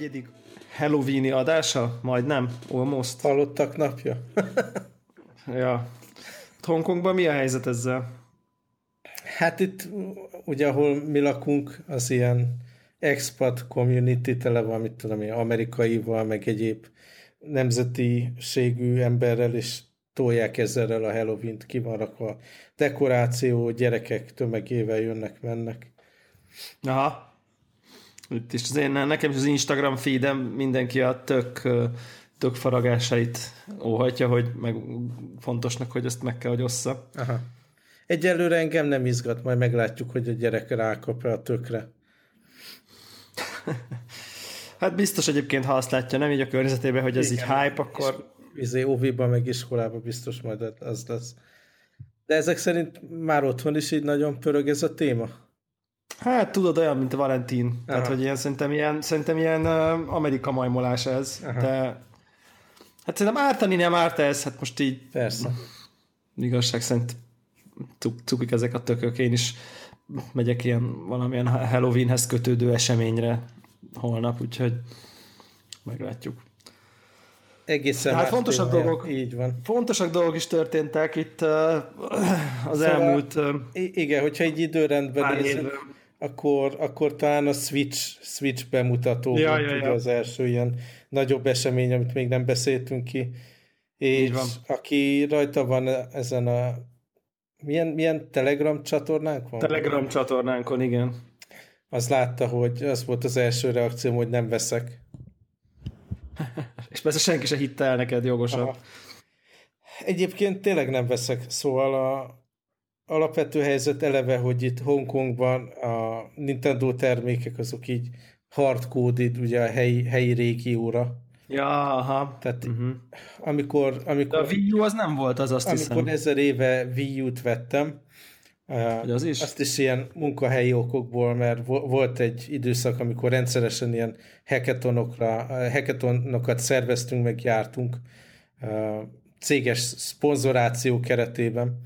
51. Halloweeni adása? Majdnem? Almost. Halottak napja? ja. Hongkongban mi a helyzet ezzel? Hát itt, ugye ahol mi lakunk, az ilyen expat community, tele van, mit tudom én, amerikaival, meg egyéb nemzetiségű emberrel, és tolják ezzel a Halloween-t, ki van rakva dekoráció, gyerekek tömegével jönnek, mennek. Aha. Itt is az én, nekem is az Instagram feedem mindenki a tök, tök faragásait óhatja, hogy meg fontosnak, hogy ezt meg kell, hogy ossza. Aha. Egyelőre engem nem izgat, majd meglátjuk, hogy a gyerek rákap a tökre. hát biztos egyébként, ha azt látja nem így a környezetében, hogy ez Igen, így hype, akkor... Izé óviba, meg iskolába biztos majd az lesz. De ezek szerint már otthon is így nagyon pörög ez a téma? Hát tudod, olyan, mint Valentin. Aha. Tehát, hogy ilyen, szerintem ilyen, szerintem ilyen uh, Amerika majmolás ez. Aha. De hát szerintem ártani nem árt ez, hát most így... Persze. Igazság szerint cukik ezek a tökök. Én is megyek ilyen valamilyen Halloweenhez kötődő eseményre holnap, úgyhogy meglátjuk. Egészen hát fontosak dolgok, így van. Fontosak dolgok is történtek itt az szóval, elmúlt... Igen, hogyha egy időrendben nézzük, akkor, akkor talán a Switch, Switch bemutató ja, volt ja, ja. az első ilyen nagyobb esemény, amit még nem beszéltünk ki. És aki rajta van ezen a milyen, milyen Telegram csatornánk van? Telegram csatornánkon, igen. Az látta, hogy az volt az első reakcióm, hogy nem veszek. És persze senki se hitte el neked jogosan. Aha. Egyébként tényleg nem veszek, szóval a alapvető helyzet eleve, hogy itt Hongkongban a Nintendo termékek azok így hardcoded ugye a helyi, helyi régióra. Ja, aha. Tehát uh-huh. amikor, amikor... De a Wii U az nem volt az, azt amikor hiszem. ezer éve Wii U-t vettem, hogy az is? Azt is ilyen munkahelyi okokból, mert volt egy időszak, amikor rendszeresen ilyen hackathonokra, hackathonokat szerveztünk, meg jártunk céges szponzoráció keretében,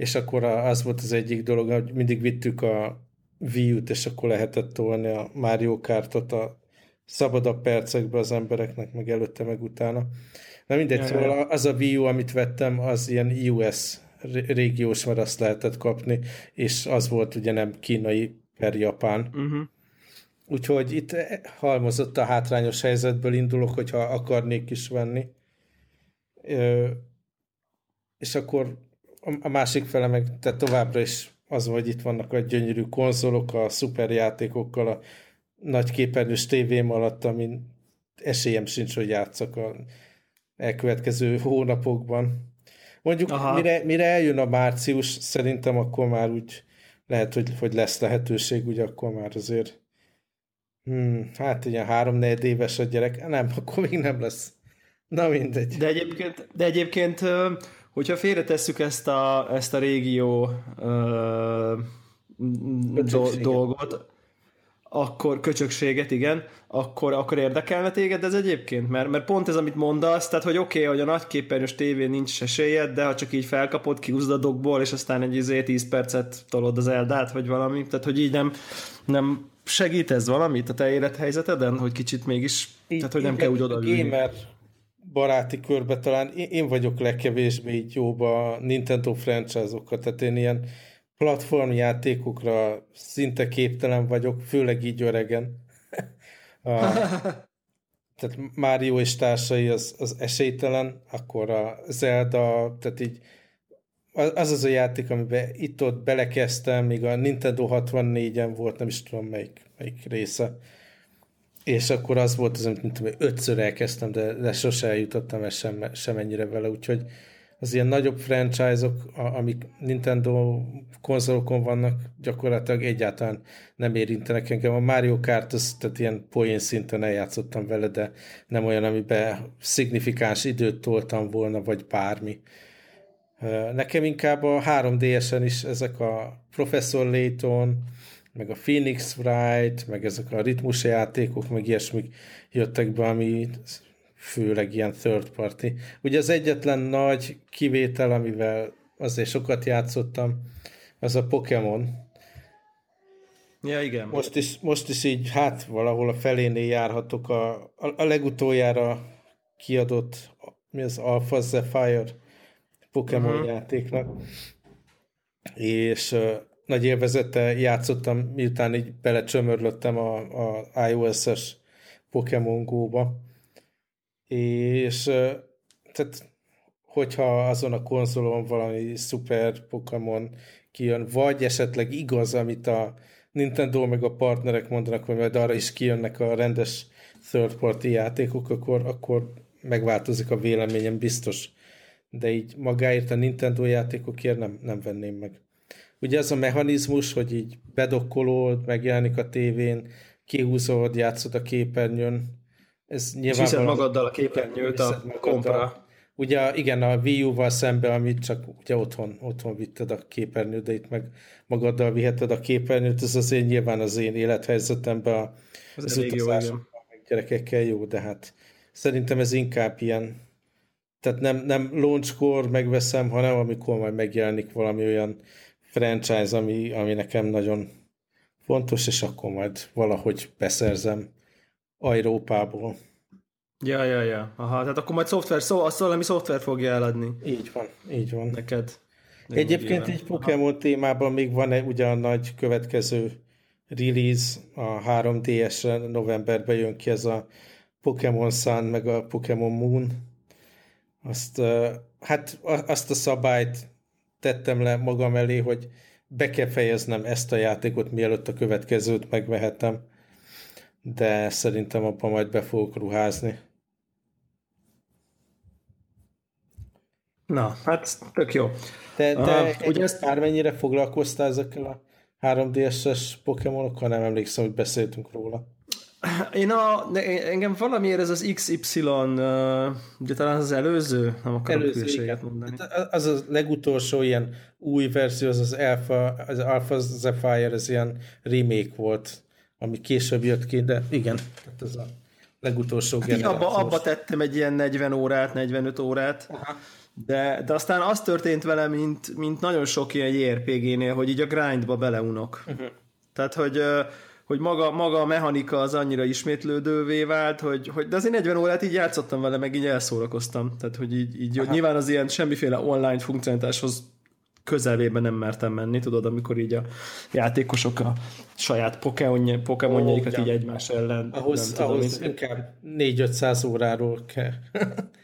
és akkor az volt az egyik dolog, hogy mindig vittük a Wii U-t, és akkor lehetett tolni a Mario Kartot a szabadabb percekbe az embereknek, meg előtte, meg utána. Na mindegy, szóval az a Wii U, amit vettem, az ilyen US régiós, mert azt lehetett kapni, és az volt ugye nem kínai per japán. Uh-huh. Úgyhogy itt halmozott a hátrányos helyzetből indulok, hogyha akarnék is venni. Ö, és akkor a másik fele meg, tehát továbbra is az, hogy itt vannak a gyönyörű konzolok, a szuperjátékokkal, a nagy képernyős tévém alatt, amin esélyem sincs, hogy játszak a elkövetkező hónapokban. Mondjuk mire, mire eljön a március, szerintem akkor már úgy lehet, hogy, hogy lesz lehetőség, ugye akkor már azért hmm, hát ilyen három éves a gyerek, nem, akkor még nem lesz. Na mindegy. De egyébként, de egyébként hogyha félretesszük ezt a, ezt a régió do, dolgot, akkor köcsökséget, igen, akkor, akkor érdekelne téged ez egyébként? Mert, mert pont ez, amit mondasz, tehát hogy oké, okay, hogy a nagyképernyős tévén nincs esélyed, de ha csak így felkapod, kiúzd a dokból, és aztán egy izé 10 percet tolod az eldát, vagy valami, tehát hogy így nem, nem segít ez valamit a te élethelyzeteden, hogy kicsit mégis, így, tehát hogy nem kell úgy oda gamer baráti körbe talán én vagyok legkevésbé így jobb a Nintendo franchise-okat, tehát én ilyen platformjátékokra szinte képtelen vagyok, főleg így öregen. a, tehát Mario és társai az, az esélytelen, akkor a Zelda, tehát így az az a játék, amiben itt-ott belekezdtem, még a Nintendo 64-en volt, nem is tudom melyik, melyik része. És akkor az volt az, amit mint tudom, ötször elkezdtem, de, de sose eljutottam el sem, sem ennyire vele, úgyhogy az ilyen nagyobb franchise-ok, amik Nintendo konzolokon vannak, gyakorlatilag egyáltalán nem érintenek engem. A Mario Kart, az, tehát ilyen poén szinten eljátszottam vele, de nem olyan, amiben szignifikáns időt toltam volna, vagy bármi. Nekem inkább a 3DS-en is ezek a Professor Layton, meg a Phoenix Wright, meg ezek a ritmus játékok, meg ilyesmik jöttek be, ami főleg ilyen third party. Ugye az egyetlen nagy kivétel, amivel azért sokat játszottam, az a Pokémon. Ja, igen. Most is, most is így, hát valahol a felénél járhatok a, a, a legutoljára kiadott, mi az Alpha Zephyr Pokémon uh-huh. játéknak. És nagy élvezettel játszottam, miután így belecsömörlöttem a, a iOS-es Pokémon Go-ba. És tehát hogyha azon a konzolon valami szuper Pokémon kijön, vagy esetleg igaz, amit a Nintendo meg a partnerek mondanak, hogy majd arra is kijönnek a rendes third party játékok, akkor, akkor megváltozik a véleményem biztos. De így magáért a Nintendo játékokért nem, nem venném meg. Ugye az a mechanizmus, hogy így bedokkolod, megjelenik a tévén, kihúzod, játszod a képernyőn, ez nyilván... Viszed magaddal a képernyőt a kompra. Ugye igen, a Wii U-val szemben, amit csak ugye otthon, otthon vitted a képernyőt, de itt meg magaddal viheted a képernyőt, ez azért nyilván az én élethelyzetemben a, az, az utazásokban gyerekekkel jó, de hát szerintem ez inkább ilyen, tehát nem, nem launchkor megveszem, hanem amikor majd megjelenik valami olyan franchise, ami, ami nekem nagyon fontos, és akkor majd valahogy beszerzem Európából. Ja, ja, ja. Aha, tehát akkor majd szoftver, szó, azt valami szoftver fogja eladni. Így van, így van. Neked. Egyébként egy Pokémon témában még van egy ugyan nagy következő release, a 3DS-re novemberben jön ki ez a Pokémon Sun, meg a Pokémon Moon. Azt, hát azt a szabályt tettem le magam elé, hogy be kell fejeznem ezt a játékot, mielőtt a következőt megvehetem. De szerintem abban majd be fogok ruházni. Na, hát tök jó. De, de uh, ugye ezt bármennyire foglalkoztál ezekkel a 3DS-es Pokémonokkal, nem emlékszem, hogy beszéltünk róla. Én a, engem valamiért ez az XY, de talán az előző, nem akarok előző, mondani. Hát az a legutolsó ilyen új verzió, az az Alpha, az Alpha Zephyr, ez ilyen remake volt, ami később jött ki, de igen, tehát ez a legutolsó generáció. Abba, abba tettem egy ilyen 40 órát, 45 órát. Aha de, de aztán az történt vele, mint, mint nagyon sok ilyen JRPG-nél, hogy így a grindba beleunok. Uh-huh. Tehát, hogy, hogy maga, maga a mechanika az annyira ismétlődővé vált, hogy, hogy de azért 40 órát így játszottam vele, meg így elszórakoztam. Tehát, hogy így, így hogy nyilván az ilyen semmiféle online funkcionalitáshoz közelében nem mertem menni, tudod, amikor így a játékosok a saját pokémonjaikat így egymás ellen. Ahhoz, nem ahhoz tudom, inkább 4-500 óráról kell.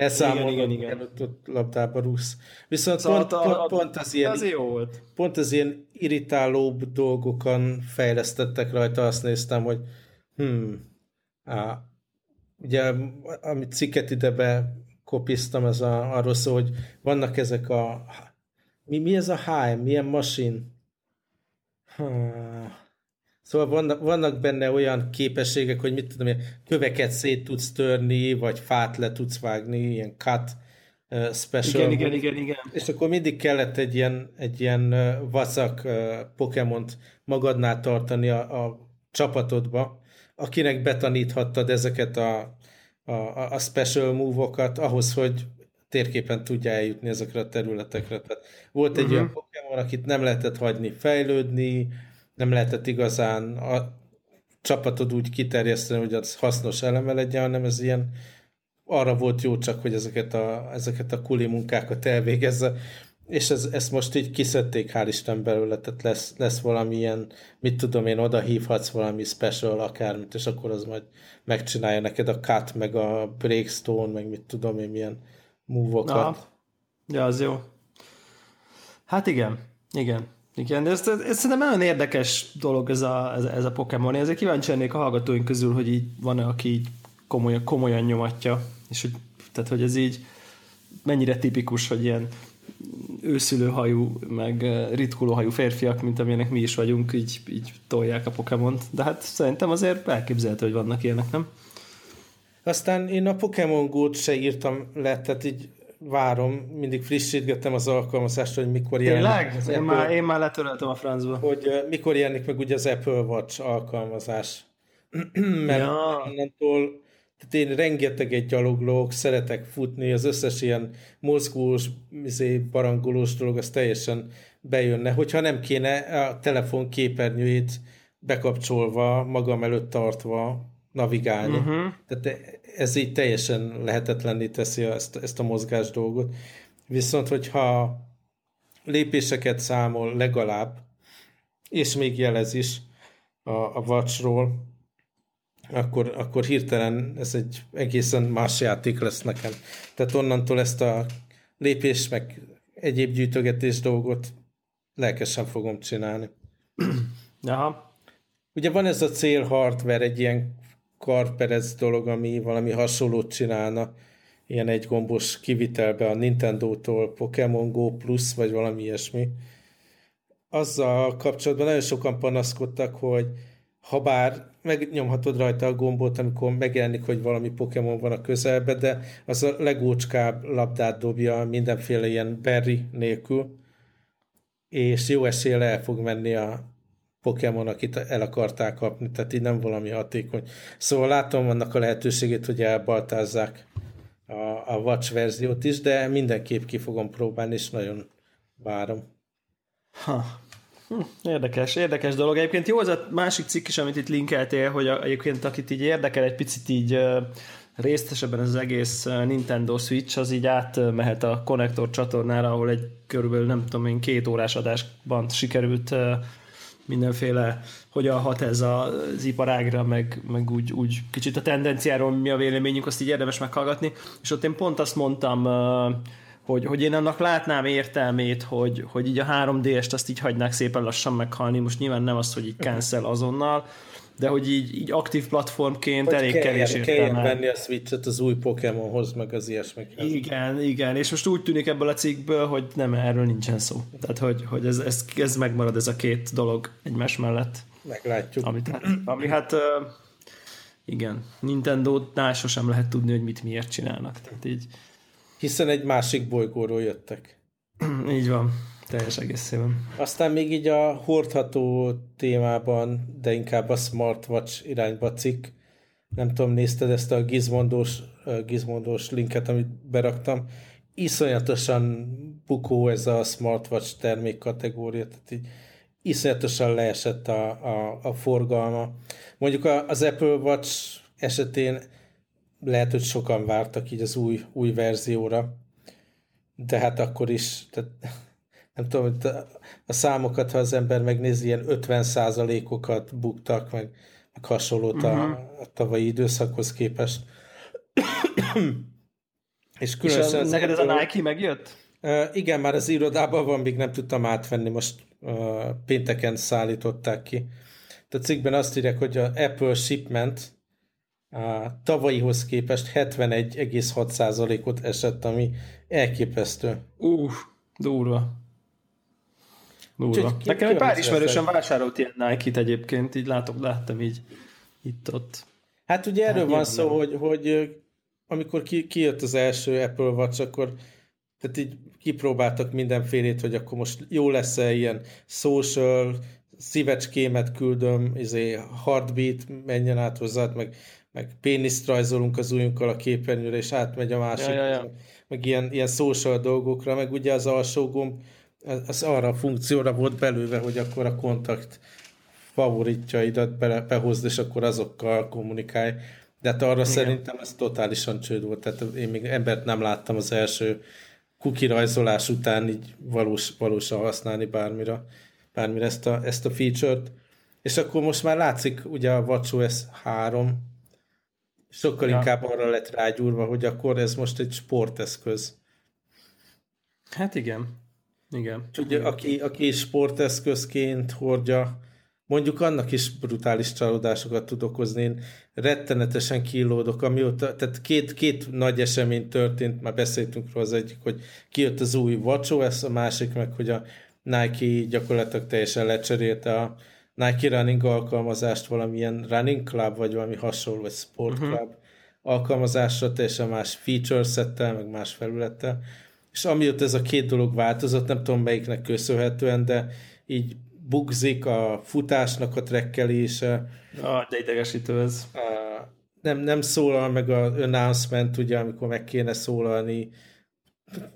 Elszámolod, igen, igen, igen. Ott, ott labdába rúgsz. Viszont szóval pont, a, pont, pont, az ilyen, az jó volt. pont az ilyen irritálóbb dolgokon fejlesztettek rajta, azt néztem, hogy hm, á, ugye, amit cikket ide bekopiztam, ez a, arról szól, hogy vannak ezek a mi, mi ez a HM, milyen masin? Hmm. Szóval vannak, vannak benne olyan képességek, hogy mit tudom én, köveket szét tudsz törni, vagy fát le tudsz vágni, ilyen cut uh, special. Igen, igen, igen, igen. És akkor mindig kellett egy ilyen, egy ilyen vacak uh, Pokémont magadnál tartani a, a csapatodba, akinek betaníthattad ezeket a, a, a special move-okat ahhoz, hogy térképen tudja eljutni ezekre a területekre. Tehát volt egy uh-huh. olyan Pokémon, akit nem lehetett hagyni fejlődni, nem lehetett igazán a csapatod úgy kiterjeszteni, hogy az hasznos eleme legyen, hanem ez ilyen arra volt jó csak, hogy ezeket a, ezeket a kuli munkákat elvégezze, és ez, ezt most így kiszedték, hál' Isten belőle, tehát lesz, lesz valami ilyen, mit tudom én, oda hívhatsz valami special akármit, és akkor az majd megcsinálja neked a cut, meg a breakstone, meg mit tudom én, milyen move-okat. Ja, az jó. Hát igen, igen. Igen, de ez, ez szerintem nagyon érdekes dolog ez a, ez, ez a Pokémon. Ezért kíváncsi lennék a hallgatóink közül, hogy így van-e, aki így komolyan, komolyan nyomatja, és hogy, tehát, hogy ez így mennyire tipikus, hogy ilyen őszülőhajú, meg ritkulóhajú férfiak, mint amilyenek mi is vagyunk, így, így tolják a Pokémont. De hát szerintem azért elképzelhető, hogy vannak ilyenek, nem? Aztán én a Pokémon Go-t se írtam le, tehát így várom, mindig frissítgettem az alkalmazást, hogy mikor jelenik. Tényleg? Én, Apple, már, én már letöröltem a francba. Hogy uh, mikor jelenik meg ugye az Apple Watch alkalmazás. Mert ja. onnantól tehát én rengeteget gyaloglok, szeretek futni, az összes ilyen mozgós, izé, barangolós dolog, az teljesen bejönne, hogyha nem kéne a telefon képernyőjét bekapcsolva, magam előtt tartva navigálni. Uh-huh. Tehát ez így teljesen lehetetlenné teszi ezt, ezt a mozgás dolgot. Viszont, hogyha lépéseket számol legalább, és még jelez is a, a watchról, akkor, akkor hirtelen ez egy egészen más játék lesz nekem. Tehát onnantól ezt a lépés, meg egyéb gyűjtögetés dolgot lelkesen fogom csinálni. Aha. Ugye van ez a cél hardware, egy ilyen karperez dolog, ami valami hasonlót csinálna, ilyen egy gombos kivitelbe a Nintendo-tól, Pokémon Go Plus, vagy valami ilyesmi. Azzal kapcsolatban nagyon sokan panaszkodtak, hogy ha bár megnyomhatod rajta a gombot, amikor megjelenik, hogy valami Pokémon van a közelbe, de az a legócskább labdát dobja mindenféle ilyen berry nélkül, és jó esélye el fog menni a Pokémon, akit el akarták kapni, tehát így nem valami hatékony. Szóval látom annak a lehetőségét, hogy elbaltázzák a, a Watch verziót is, de mindenképp ki fogom próbálni, és nagyon várom. Ha. Hm, érdekes, érdekes dolog. Egyébként jó az a másik cikk is, amit itt linkeltél, hogy a, egyébként akit így érdekel egy picit így részesebben az egész Nintendo Switch, az így átmehet a konnektor csatornára, ahol egy körülbelül nem tudom én két órás adásban sikerült mindenféle, hogyan hat ez az iparágra, meg, meg úgy, úgy kicsit a tendenciáról mi a véleményünk, azt így érdemes meghallgatni, és ott én pont azt mondtam, hogy, hogy én annak látnám értelmét, hogy, hogy így a 3D-est azt így hagynák szépen lassan meghalni, most nyilván nem azt, hogy így cancel azonnal, de hogy így, így aktív platformként hogy elég kelljen, kevés értelme. venni a Switch-et az új Pokémonhoz, meg az ilyesmikhez. Igen, igen, és most úgy tűnik ebből a cikkből, hogy nem, erről nincsen szó. Tehát, hogy, hogy ez, ez, ez megmarad ez a két dolog egymás mellett. Meglátjuk. Amit, hát, ami hát igen, Nintendo-nál sosem lehet tudni, hogy mit miért csinálnak. Tehát így... Hiszen egy másik bolygóról jöttek. így van teljes egészében. Aztán még így a hordható témában, de inkább a smartwatch irányba cikk. Nem tudom, nézted ezt a gizmondós, gizmondós linket, amit beraktam. Iszonyatosan bukó ez a smartwatch termék kategória, tehát így iszonyatosan leesett a, a, a forgalma. Mondjuk az Apple Watch esetén lehet, hogy sokan vártak így az új, új verzióra, de hát akkor is, tehát nem tudom, hogy a számokat, ha az ember megnézi, ilyen 50 okat buktak, meg, meg hasonlót uh-huh. a, mhm. a tavalyi időszakhoz képest. és különösen... És neked ez a Nike megjött? Uh, igen, már az irodában van, még nem tudtam átvenni, most uh, pénteken szállították ki. A cikkben azt írják, hogy a Apple shipment a tavalyihoz képest 71,6%-ot esett, ami elképesztő. Uff, durva. Durva. Nekem egy pár ismerősen vásárolt ilyen Nike-t egyébként, így látok, láttam így itt-ott. Hát ugye erről hát van szó, hogy, hogy amikor ki, kijött az első Apple Watch, akkor tehát így kipróbáltak mindenfélét, hogy akkor most jó lesz-e ilyen social, szívecskémet küldöm, izé, heartbeat menjen át hozzád, meg, meg péniszt rajzolunk az ujjunkkal a képernyőre, és átmegy a másik, ja, ja, ja. meg ilyen, ilyen social dolgokra, meg ugye az alsó gomb az arra a funkcióra volt belőve, hogy akkor a kontakt favoritjaidat bele, behozd, és akkor azokkal kommunikálj. De hát arra Igen. szerintem ez totálisan csőd volt. Tehát én még embert nem láttam az első kuki rajzolás után így valós, valósan használni bármire, bármire ezt a, ezt a feature-t. És akkor most már látszik ugye a WatchOS 3 sokkal ja. inkább arra lett rágyúrva, hogy akkor ez most egy sporteszköz. Hát igen. Igen. Ugye, aki, aki sporteszközként hordja, mondjuk annak is brutális csalódásokat tud okozni. Én rettenetesen kilódok, amióta, tehát két, két nagy esemény történt, már beszéltünk róla az egyik, hogy kijött az új WatchOS, a másik meg, hogy a Nike gyakorlatilag teljesen lecserélte a Nike Running alkalmazást valamilyen Running Club, vagy valami hasonló, vagy Sport mhm. Club uh-huh. alkalmazásra, teljesen más feature settel, meg más felülettel és amióta ez a két dolog változott, nem tudom melyiknek köszönhetően, de így bugzik a futásnak a trekkelése. Ah, de idegesítő ez. Nem, nem szólal meg a announcement, ugye, amikor meg kéne szólalni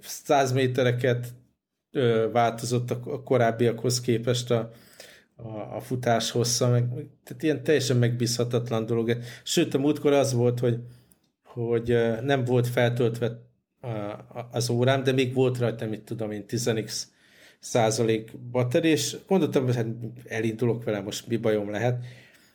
100 métereket ö, változott a korábbiakhoz képest a, a, a futás hossza, meg, tehát ilyen teljesen megbízhatatlan dolog. Sőt, a múltkor az volt, hogy, hogy nem volt feltöltve az órám, de még volt rajta, mit tudom én, 10x százalék batteri, és gondoltam, hogy hát elindulok vele, most mi bajom lehet.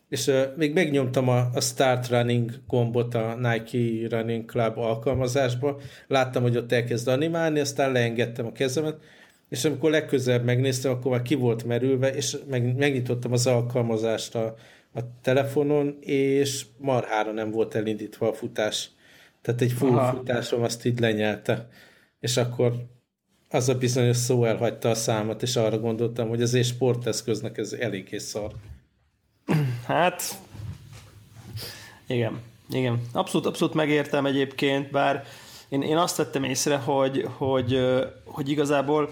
És még megnyomtam a, a Start Running gombot a Nike Running Club alkalmazásba, láttam, hogy ott elkezd animálni, aztán leengedtem a kezemet, és amikor legközelebb megnéztem, akkor már ki volt merülve, és meg, megnyitottam az alkalmazást a, a telefonon, és marhára nem volt elindítva a futás. Tehát egy full Aha. futásom azt így lenyelte. És akkor az a bizonyos szó elhagyta a számot, és arra gondoltam, hogy azért sporteszköznek ez eléggé szar. Hát, igen, igen. Abszolút, abszolút megértem egyébként, bár én, én azt vettem észre, hogy, hogy, hogy igazából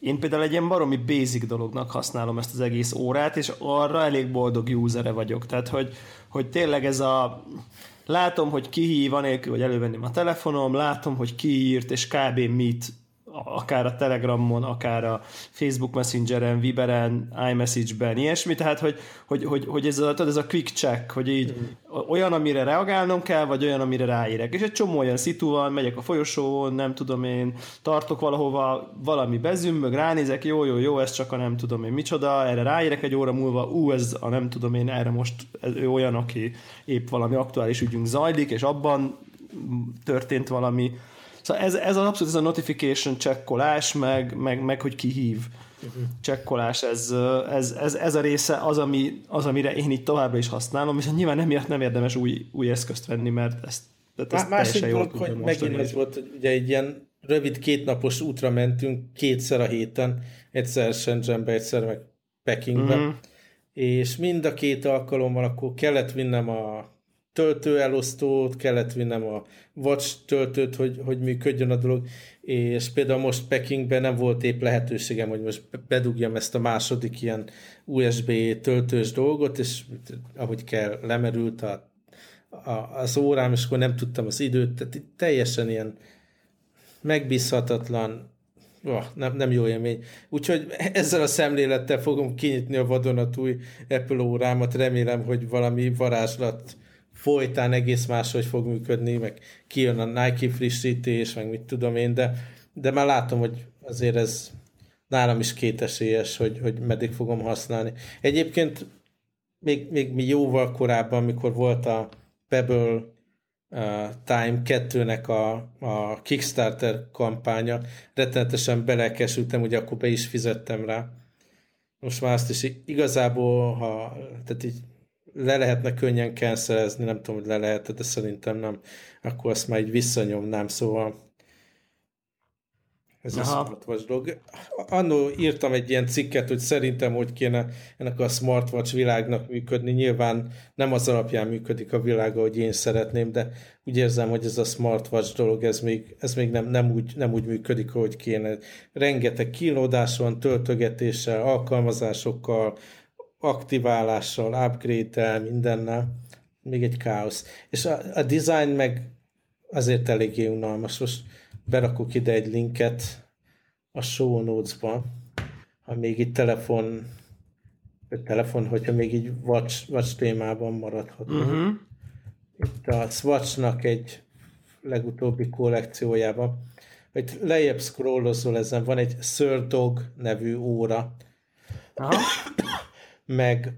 én például egy ilyen baromi basic dolognak használom ezt az egész órát, és arra elég boldog usere vagyok. Tehát, hogy, hogy tényleg ez a látom, hogy ki hív, anélkül, hogy elővenném a telefonom, látom, hogy ki írt, és kb. mit akár a Telegramon, akár a Facebook Messengeren, Viberen, iMessage-ben, ilyesmi, tehát hogy, hogy, hogy, hogy ez, a, ez a quick check, hogy így mm. olyan, amire reagálnom kell, vagy olyan, amire ráérek. És egy csomó olyan szitu van, megyek a folyosón, nem tudom én, tartok valahova, valami bezümmög, ránézek, jó, jó, jó, ez csak a nem tudom én micsoda, erre ráérek egy óra múlva, ú, ez a nem tudom én, erre most ez, ő olyan, aki épp valami aktuális ügyünk zajlik, és abban történt valami, Szóval ez, ez az abszolút ez a notification csekkolás, meg, meg, meg hogy ki hív uh-huh. csekkolás, ez, ez, ez, ez, a része az, ami, az, amire én itt továbbra is használom, és nyilván nem, nem érdemes új, új eszközt venni, mert ezt, tehát ezt Másik dolog, hogy megint az volt, hogy ugye egy ilyen rövid kétnapos útra mentünk kétszer a héten, egyszer Shenzhenbe, egyszer meg Pekingbe, uh-huh. és mind a két alkalommal akkor kellett vinnem a töltőelosztót, kellett vinnem a Watch töltőt, hogy, hogy működjön a dolog, és például most Pekingben nem volt épp lehetőségem, hogy most bedugjam ezt a második ilyen USB töltős dolgot, és ahogy kell, lemerült a, a, az órám, és akkor nem tudtam az időt, tehát teljesen ilyen megbízhatatlan, oh, nem, nem jó élmény. Úgyhogy ezzel a szemlélettel fogom kinyitni a vadonatúj Apple órámat, remélem, hogy valami varázslat folytán egész máshogy fog működni, meg kijön a Nike frissítés, meg mit tudom én, de, de már látom, hogy azért ez nálam is kétesélyes, hogy, hogy meddig fogom használni. Egyébként még, még mi jóval korábban, amikor volt a Pebble uh, Time 2-nek a, a Kickstarter kampánya, rettenetesen belekesültem, ugye akkor be is fizettem rá. Most már azt is igazából, ha, tehát így le lehetne könnyen cancelezni, nem tudom, hogy le lehet, de szerintem nem, akkor azt már így visszanyomnám, szóval ez Aha. a smartwatch dolog. Annó írtam egy ilyen cikket, hogy szerintem hogy kéne ennek a smartwatch világnak működni. Nyilván nem az alapján működik a világ, ahogy én szeretném, de úgy érzem, hogy ez a smartwatch dolog, ez még, ez még nem, nem, úgy, nem úgy működik, ahogy kéne. Rengeteg kínlódás van, töltögetéssel, alkalmazásokkal, aktiválással, upgrade-tel, mindennel, még egy káosz. És a, a design meg azért eléggé unalmas. Most berakok ide egy linket a show notes-ba, ha még itt telefon, vagy telefon, hogyha még így watch, watch témában maradhat. Uh-huh. Itt a Swatch-nak egy legutóbbi kollekciójában, hogy lejjebb scrollozol ezen, van egy Sir Dog nevű óra, Aha meg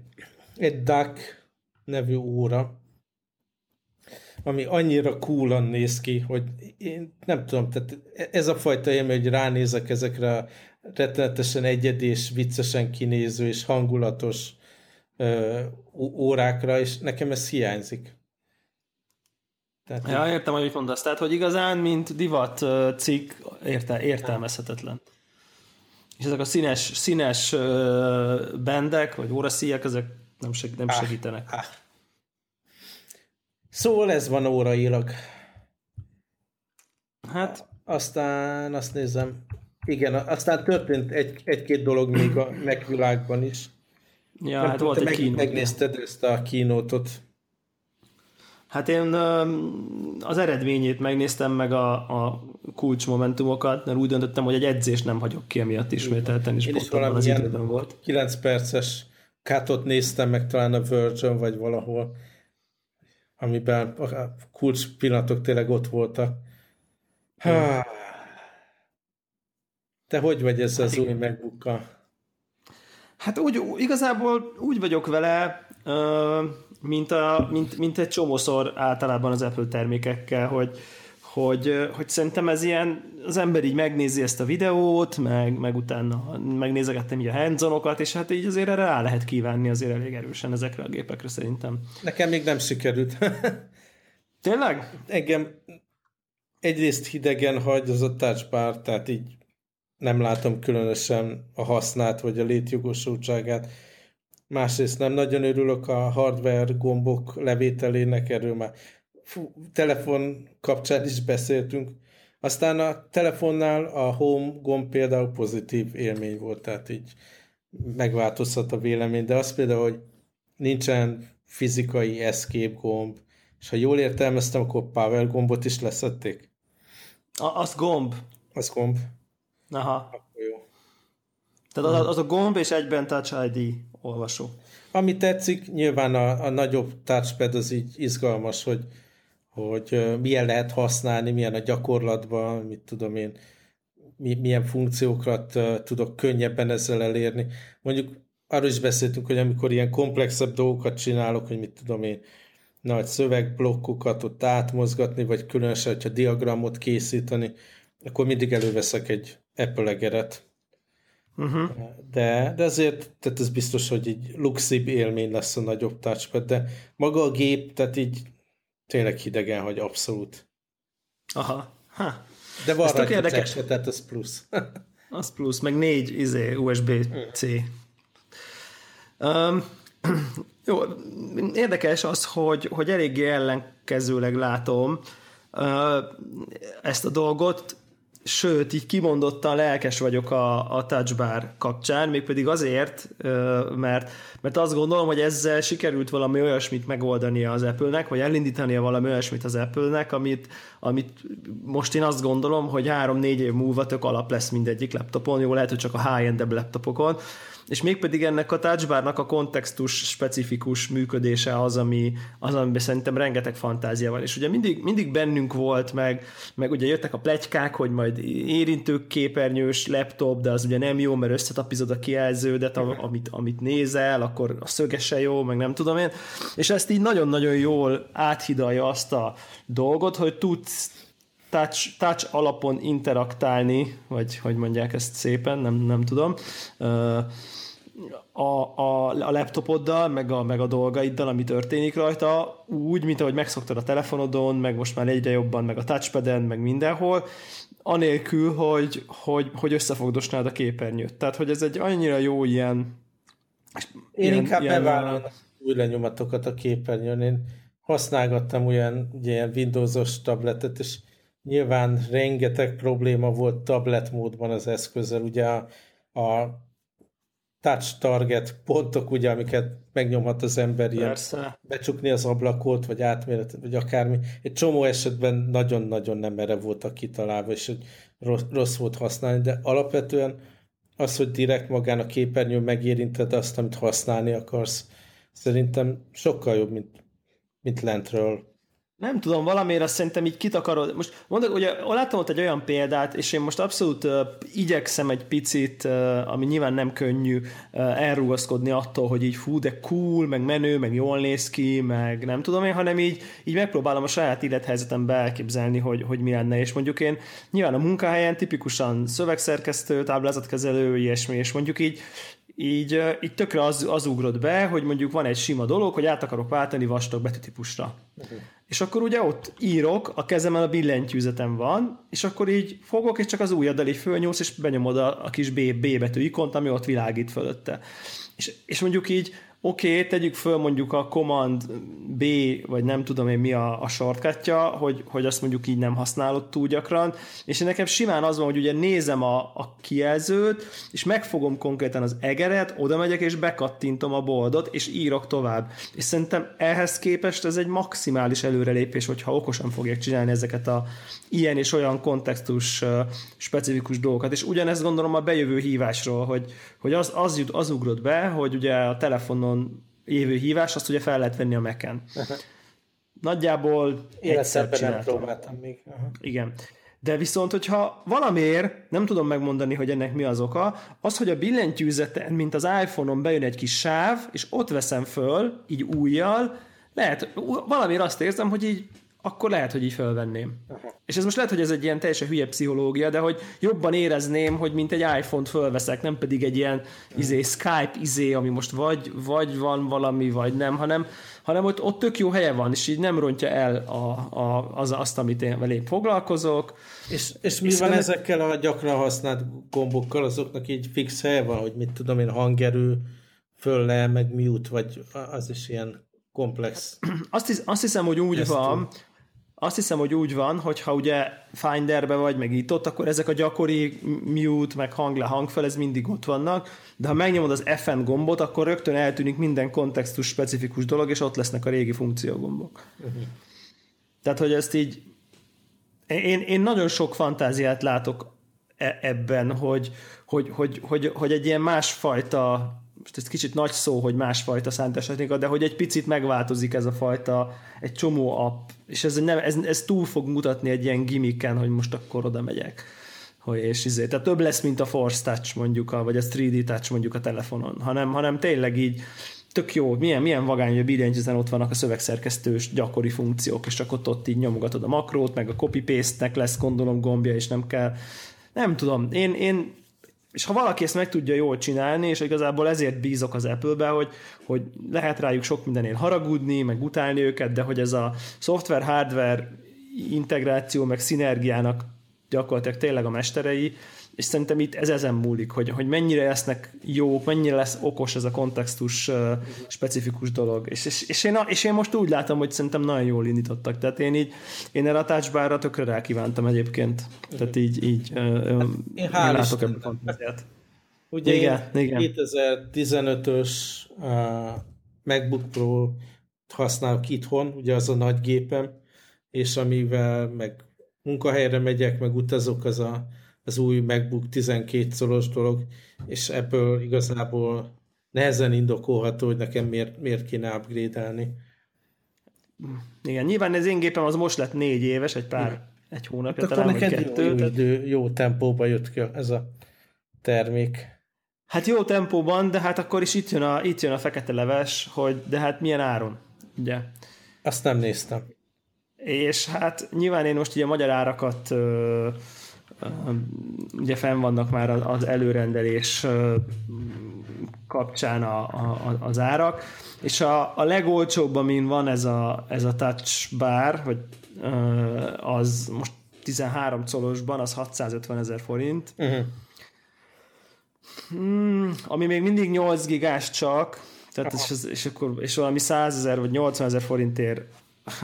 egy Duck nevű óra, ami annyira coolan néz ki, hogy én nem tudom, tehát ez a fajta élmény, hogy ránézek ezekre a rettenetesen egyedi és viccesen kinéző és hangulatos ö, órákra, és nekem ez hiányzik. Tehát, ja, értem, hogy mondasz. Tehát, hogy igazán, mint divat cikk érte, értelmezhetetlen. És ezek a színes, színes bendek, vagy óraszíjak, ezek nem, seg, nem segítenek. Ah, ah. Szóval ez van órailag. Hát. Aztán azt nézem. Igen, aztán történt egy, egy-két dolog még a megvilágban is. Ja, nem hát volt egy meg, kínót. Megnézted ezt a kínótot. Hát én az eredményét megnéztem, meg a, a kulcsmomentumokat, mert úgy döntöttem, hogy egy edzést nem hagyok ki emiatt ismételten, és Én pont is abban az időben volt. 9 perces kátot néztem meg talán a Virgin, vagy valahol, amiben a kulcs pillanatok tényleg ott voltak. Há. Te hogy vagy ezzel az új macbook Hát úgy, igazából úgy vagyok vele, mint, a, mint, mint egy csomószor általában az Apple termékekkel, hogy, hogy, hogy szerintem ez ilyen, az ember így megnézi ezt a videót, meg, meg utána megnézegettem így a hands és hát így azért erre rá lehet kívánni azért elég erősen ezekre a gépekre szerintem. Nekem még nem sikerült. Tényleg? Engem egyrészt hidegen hagy az a touchbar, tehát így nem látom különösen a hasznát, vagy a létjogosultságát. Másrészt nem nagyon örülök a hardware gombok levételének, erről már fú, telefon kapcsán is beszéltünk. Aztán a telefonnál a home gomb például pozitív élmény volt, tehát így megváltozhat a vélemény, de az például, hogy nincsen fizikai escape gomb, és ha jól értelmeztem, akkor power gombot is leszették. A, az gomb. Az gomb. Aha. Akkor jó. Tehát az, az a gomb és egyben Touch ID olvasó. Ami tetszik, nyilván a, a nagyobb touchpad az így izgalmas, hogy, hogy milyen lehet használni, milyen a gyakorlatban, mit tudom én, milyen funkciókat tudok könnyebben ezzel elérni. Mondjuk arról is beszéltünk, hogy amikor ilyen komplexebb dolgokat csinálok, hogy mit tudom én, nagy szövegblokkokat ott átmozgatni, vagy különösen, hogyha diagramot készíteni, akkor mindig előveszek egy Apple egeret. Uh-huh. De, de azért, tehát ez biztos, hogy egy luxibb élmény lesz a nagyobb touchpad, de maga a gép, tehát így tényleg hidegen, hogy abszolút. Aha. Ha. De van rajta érdekes. tehát az plusz. az plusz, meg négy izé, USB-C. Um, jó, érdekes az, hogy, hogy eléggé ellenkezőleg látom uh, ezt a dolgot sőt, így kimondottan lelkes vagyok a, a touchbar kapcsán, mégpedig azért, mert, mert azt gondolom, hogy ezzel sikerült valami olyasmit megoldania az Apple-nek, vagy elindítania valami olyasmit az Apple-nek, amit, amit most én azt gondolom, hogy három-négy év múlva tök alap lesz mindegyik laptopon, jó, lehet, hogy csak a high-end laptopokon, és mégpedig ennek a touchbarnak a kontextus specifikus működése az, ami, az, amiben szerintem rengeteg fantázia van, és ugye mindig, mindig bennünk volt, meg, meg ugye jöttek a plegykák, hogy majd érintőképernyős laptop, de az ugye nem jó, mert összetapizod a kijelződet, amit, amit nézel, akkor a szögese jó, meg nem tudom én, és ezt így nagyon-nagyon jól áthidalja azt a dolgot, hogy tudsz touch, touch alapon interaktálni, vagy hogy mondják ezt szépen, nem, nem tudom, a, a, a laptopoddal, meg a, meg a dolgaiddal, ami történik rajta, úgy, mint ahogy megszoktad a telefonodon, meg most már egyre jobban, meg a touchpaden, meg mindenhol, anélkül, hogy, hogy, hogy összefogdosnád a képernyőt. Tehát, hogy ez egy annyira jó ilyen... Én ilyen, inkább ilyen, bevállalom új lenyomatokat a képernyőn. Én használgattam olyan ilyen Windowsos tabletet, és Nyilván rengeteg probléma volt tablet módban az eszközzel, ugye a, a touch target pontok, ugye, amiket megnyomhat az ember ilyen becsukni az ablakot, vagy átméret, vagy akármi. Egy csomó esetben nagyon-nagyon nem erre voltak kitalálva, és rossz, rossz volt használni, de alapvetően az, hogy direkt magán a képernyőn megérinted azt, amit használni akarsz, szerintem sokkal jobb, mint, mint lentről nem tudom, valamiért azt szerintem így kitakarod. Most mondok, ugye láttam ott egy olyan példát, és én most abszolút uh, igyekszem egy picit, uh, ami nyilván nem könnyű uh, elrugaszkodni attól, hogy így fú, de cool, meg menő, meg jól néz ki, meg nem tudom én, hanem így, így megpróbálom a saját élethelyzetembe elképzelni, hogy, hogy mi lenne. És mondjuk én nyilván a munkahelyen tipikusan szövegszerkesztő, táblázatkezelő, ilyesmi, és mondjuk így így, így tökre az, az ugrott be, hogy mondjuk van egy sima dolog, hogy át akarok váltani vastag betűtípusra. Uh-huh. És akkor ugye ott írok, a kezemen a billentyűzetem van, és akkor így fogok, és csak az ujjaddal így fölnyúlsz, és benyomod a, a kis B, B betű ikont, ami ott világít fölötte. És, és mondjuk így oké, okay, tegyük föl mondjuk a Command B, vagy nem tudom én mi a, a shortcutja, hogy, hogy azt mondjuk így nem használod túl gyakran, és nekem simán az van, hogy ugye nézem a, a kijelzőt, és megfogom konkrétan az egeret, oda megyek és bekattintom a boldot, és írok tovább. És szerintem ehhez képest ez egy maximális előrelépés, hogyha okosan fogják csinálni ezeket a ilyen és olyan kontextus specifikus dolgokat. És ugyanezt gondolom a bejövő hívásról, hogy, hogy az, az, jut, az ugrott be, hogy ugye a telefonon évő hívás, azt ugye fel lehet venni a Mac-en. Nagyjából Életszerben nem próbáltam még. Aha. Igen. De viszont, hogyha valamiért, nem tudom megmondani, hogy ennek mi az oka, az, hogy a billentyűzeten, mint az iPhone-on bejön egy kis sáv, és ott veszem föl, így újjal, lehet, valamiért azt érzem, hogy így akkor lehet, hogy így felvenném. Aha. És ez most lehet, hogy ez egy ilyen teljesen hülye pszichológia, de hogy jobban érezném, hogy mint egy iPhone-t fölveszek, nem pedig egy ilyen izé, Skype izé, ami most vagy, vagy van valami, vagy nem, hanem, hanem ott, ott tök jó helye van, és így nem rontja el a, a, az, azt, amit én velém foglalkozok. És, és mi és van ezekkel a gyakran használt gombokkal, azoknak így fix helye van, hogy mit tudom én, hangerő, föl le, meg mute, vagy az is ilyen komplex. Azt, hisz, azt hiszem, hogy úgy Ezt van, azt hiszem, hogy úgy van, hogy ha ugye Finderbe vagy, meg itt ott, akkor ezek a gyakori mute, meg hang le, hang fel, ez mindig ott vannak, de ha megnyomod az FN gombot, akkor rögtön eltűnik minden kontextus specifikus dolog, és ott lesznek a régi funkciógombok. Uh-huh. Tehát, hogy ezt így én, én nagyon sok fantáziát látok e- ebben, hogy, hogy, hogy, hogy, hogy egy ilyen másfajta most ez kicsit nagy szó, hogy másfajta számítástechnika, de hogy egy picit megváltozik ez a fajta, egy csomó app, és ez, nem, ez, ez túl fog mutatni egy ilyen gimmicken, hogy most akkor oda megyek. Hogy és izé. Tehát több lesz, mint a Force Touch mondjuk, a, vagy a 3D Touch mondjuk a telefonon, hanem, hanem tényleg így tök jó, milyen, milyen vagány, hogy a billentyűzen ott vannak a szövegszerkesztős gyakori funkciók, és ott, ott így nyomogatod a makrót, meg a copy-paste-nek lesz gondolom gombja, és nem kell nem tudom, én, én és ha valaki ezt meg tudja jól csinálni, és igazából ezért bízok az Apple-be, hogy, hogy lehet rájuk sok mindenén haragudni, meg utálni őket, de hogy ez a szoftver-hardware integráció, meg szinergiának gyakorlatilag tényleg a mesterei, és szerintem itt ez ezen múlik, hogy, hogy mennyire lesznek jók, mennyire lesz okos ez a kontextus uh, specifikus dolog. És, és, és, én, és én most úgy látom, hogy szerintem nagyon jól indítottak. Tehát én így, én erre a touchbarra tökre rákívántam egyébként. Tehát így, így uh, hát én, én látok ebben a fantáziát. Ugye igen, igen. 2015-ös uh, MacBook Pro használok itthon, ugye az a nagy gépem, és amivel meg munkahelyre megyek, meg utazok, az a az új MacBook 12 szoros dolog, és ebből igazából nehezen indokolható, hogy nekem miért, miért kéne upgrade-elni. Igen, nyilván ez én gépem az most lett négy éves, egy pár, Igen. egy hónapja hát talán, vagy kettő. Jó, idő, jó tempóban jött ki ez a termék. Hát jó tempóban, de hát akkor is itt jön a, itt jön a fekete leves, hogy de hát milyen áron, ugye? Azt nem néztem. És hát nyilván én most ugye a magyar árakat ö, ugye fenn vannak már az előrendelés kapcsán a, a, az árak, és a, a legolcsóbb, amin van ez a, ez a touch bar, vagy az most 13 colosban, az 650 ezer forint. Uh-huh. Hmm, ami még mindig 8 gigás csak, tehát és, és, akkor, és valami 100 ezer vagy 80 ezer forintért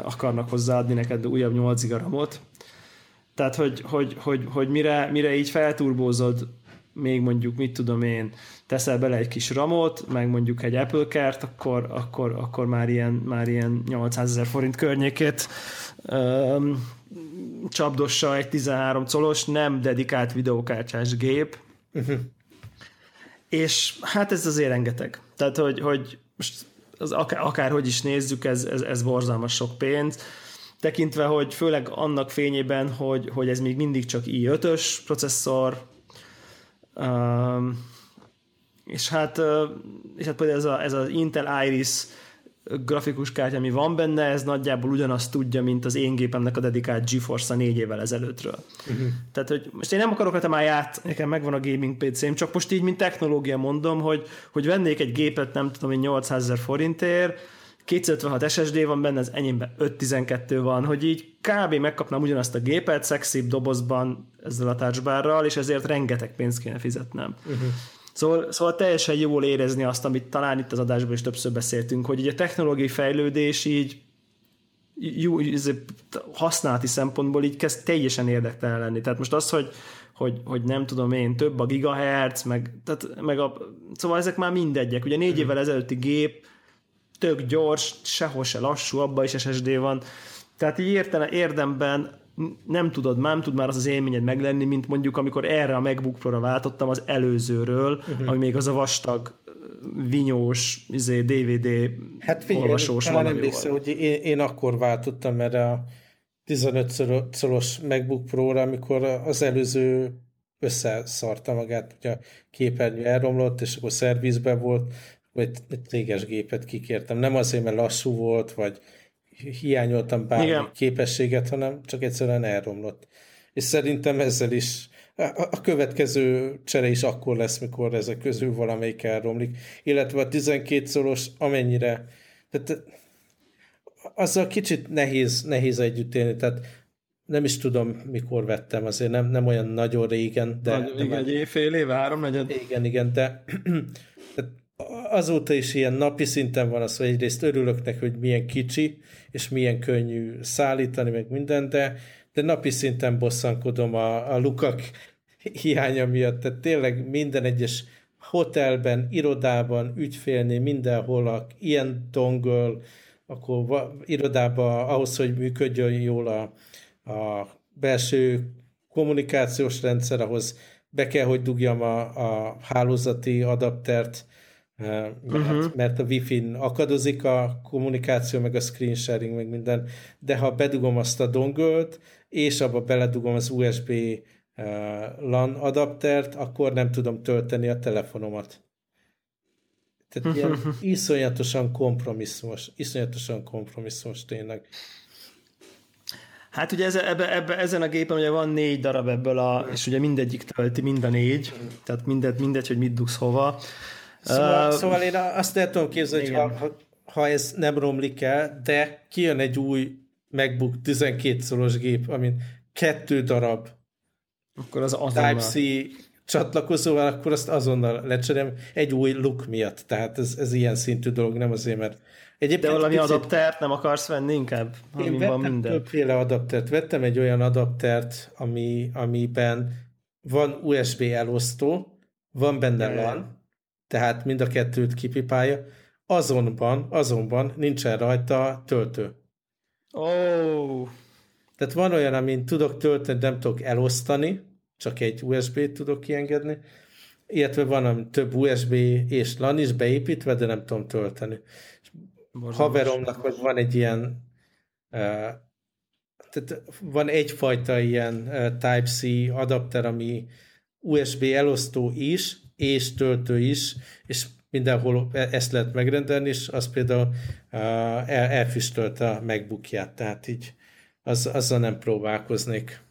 akarnak hozzáadni neked újabb 8 gigaramot. Tehát, hogy, hogy, hogy, hogy mire, mire így felturbózod még mondjuk, mit tudom én, teszel bele egy kis ramot, meg mondjuk egy Apple Cart, akkor, akkor, akkor már, ilyen, már ilyen 800 ezer forint környékét öm, csapdossa egy 13 colos, nem dedikált videókártyás gép. Uh-huh. És hát ez azért rengeteg. Tehát, hogy, hogy most az akár, akárhogy is nézzük, ez, ez, ez borzalmas sok pénz tekintve, hogy főleg annak fényében, hogy, hogy ez még mindig csak i5-ös processzor, um, és hát, és hát például ez, a, ez az Intel Iris grafikus kártya, ami van benne, ez nagyjából ugyanazt tudja, mint az én gépemnek a dedikált GeForce-a négy évvel ezelőttről. Uh-huh. Tehát, hogy most én nem akarok a át, nekem megvan a gaming PC-m, csak most így, mint technológia mondom, hogy, hogy vennék egy gépet, nem tudom, hogy 800 ezer forintért, 256 SSD van benne, az enyémben 512 van, hogy így kb. megkapnám ugyanazt a gépet, szexibb dobozban ezzel a touchbarral, és ezért rengeteg pénzt kéne fizetnem. Uh-huh. Szóval, szóval teljesen jól érezni azt, amit talán itt az adásban is többször beszéltünk, hogy így a technológiai fejlődés így jó, használati szempontból így kezd teljesen érdektelen lenni. Tehát most az, hogy, hogy, hogy nem tudom én, több a gigahertz, meg, tehát, meg a, szóval ezek már mindegyek. Ugye négy mhm. évvel ezelőtti gép tök gyors, sehol se lassú, abban is SSD van. Tehát így értene, érdemben nem tudod, nem tud már az az élményed meglenni, mint mondjuk amikor erre a MacBook Pro-ra váltottam az előzőről, uh-huh. ami még az a vastag vinyós izé, DVD hát figyelj, olvasós talán emlékszem, hogy én, én akkor váltottam erre a 15 szoros MacBook Pro-ra, amikor az előző összeszarta magát, hogy a képernyő elromlott, és akkor szervizbe volt, vagy egy céges gépet kikértem. Nem azért, mert lassú volt, vagy hiányoltam bármi Igen. képességet, hanem csak egyszerűen elromlott. És szerintem ezzel is a következő csere is akkor lesz, mikor ezek közül valamelyik elromlik. Illetve a 12 szoros, amennyire tehát azzal kicsit nehéz, nehéz együtt élni, tehát nem is tudom, mikor vettem, azért nem, nem olyan nagyon régen, de... Nagy, de igen, már... egy fél éve, három negyed. Igen, igen, de azóta is ilyen napi szinten van az, hogy egyrészt örülök neki, hogy milyen kicsi, és milyen könnyű szállítani, meg minden, de, de napi szinten bosszankodom a, a lukak hiánya miatt, tehát tényleg minden egyes hotelben, irodában, ügyfélnél, mindenhol a ilyen dongle, akkor irodába ahhoz, hogy működjön jól a, a belső kommunikációs rendszer, ahhoz be kell, hogy dugjam a, a hálózati adaptert, mert, uh-huh. mert a Wi-Fi-n akadozik a kommunikáció, meg a screen sharing, meg minden, de ha bedugom azt a dongölt, és abba beledugom az USB uh, LAN adaptert, akkor nem tudom tölteni a telefonomat. Tehát ilyen iszonyatosan kompromisszumos, iszonyatosan kompromisszumos tényleg. Hát ugye ez, ebbe, ebbe, ezen a gépen ugye van négy darab ebből, a, és ugye mindegyik tölti, mind a négy, tehát mindegy, mindegy, hogy mit dugsz hova. Szóval, uh, szóval én azt el tudom képzelni, hogy ha, ha ez nem romlik el, de kijön egy új MacBook 12 szoros gép, amin kettő darab akkor az Type-C csatlakozóval, akkor azt azonnal lecserem egy új look miatt. Tehát ez, ez ilyen szintű dolog, nem azért, mert Egyébként De valami picit... adaptert nem akarsz venni inkább? Én vettem van minden. többféle adaptert. Vettem egy olyan adaptert, ami, amiben van USB elosztó, van benne LAN, tehát mind a kettőt kipipálja, azonban, azonban nincsen rajta töltő. Oh. Tehát van olyan, amin tudok tölteni, nem tudok elosztani, csak egy USB-t tudok kiengedni, illetve van, ami több USB és LAN is beépítve, de nem tudom tölteni. Borzalmas. Haveromnak hogy van egy ilyen uh, tehát van egyfajta ilyen Type-C adapter, ami USB elosztó is, és töltő is, és mindenhol ezt lehet megrendelni, és az például el, elfüstölte a megbukját, tehát így az, azzal nem próbálkoznék.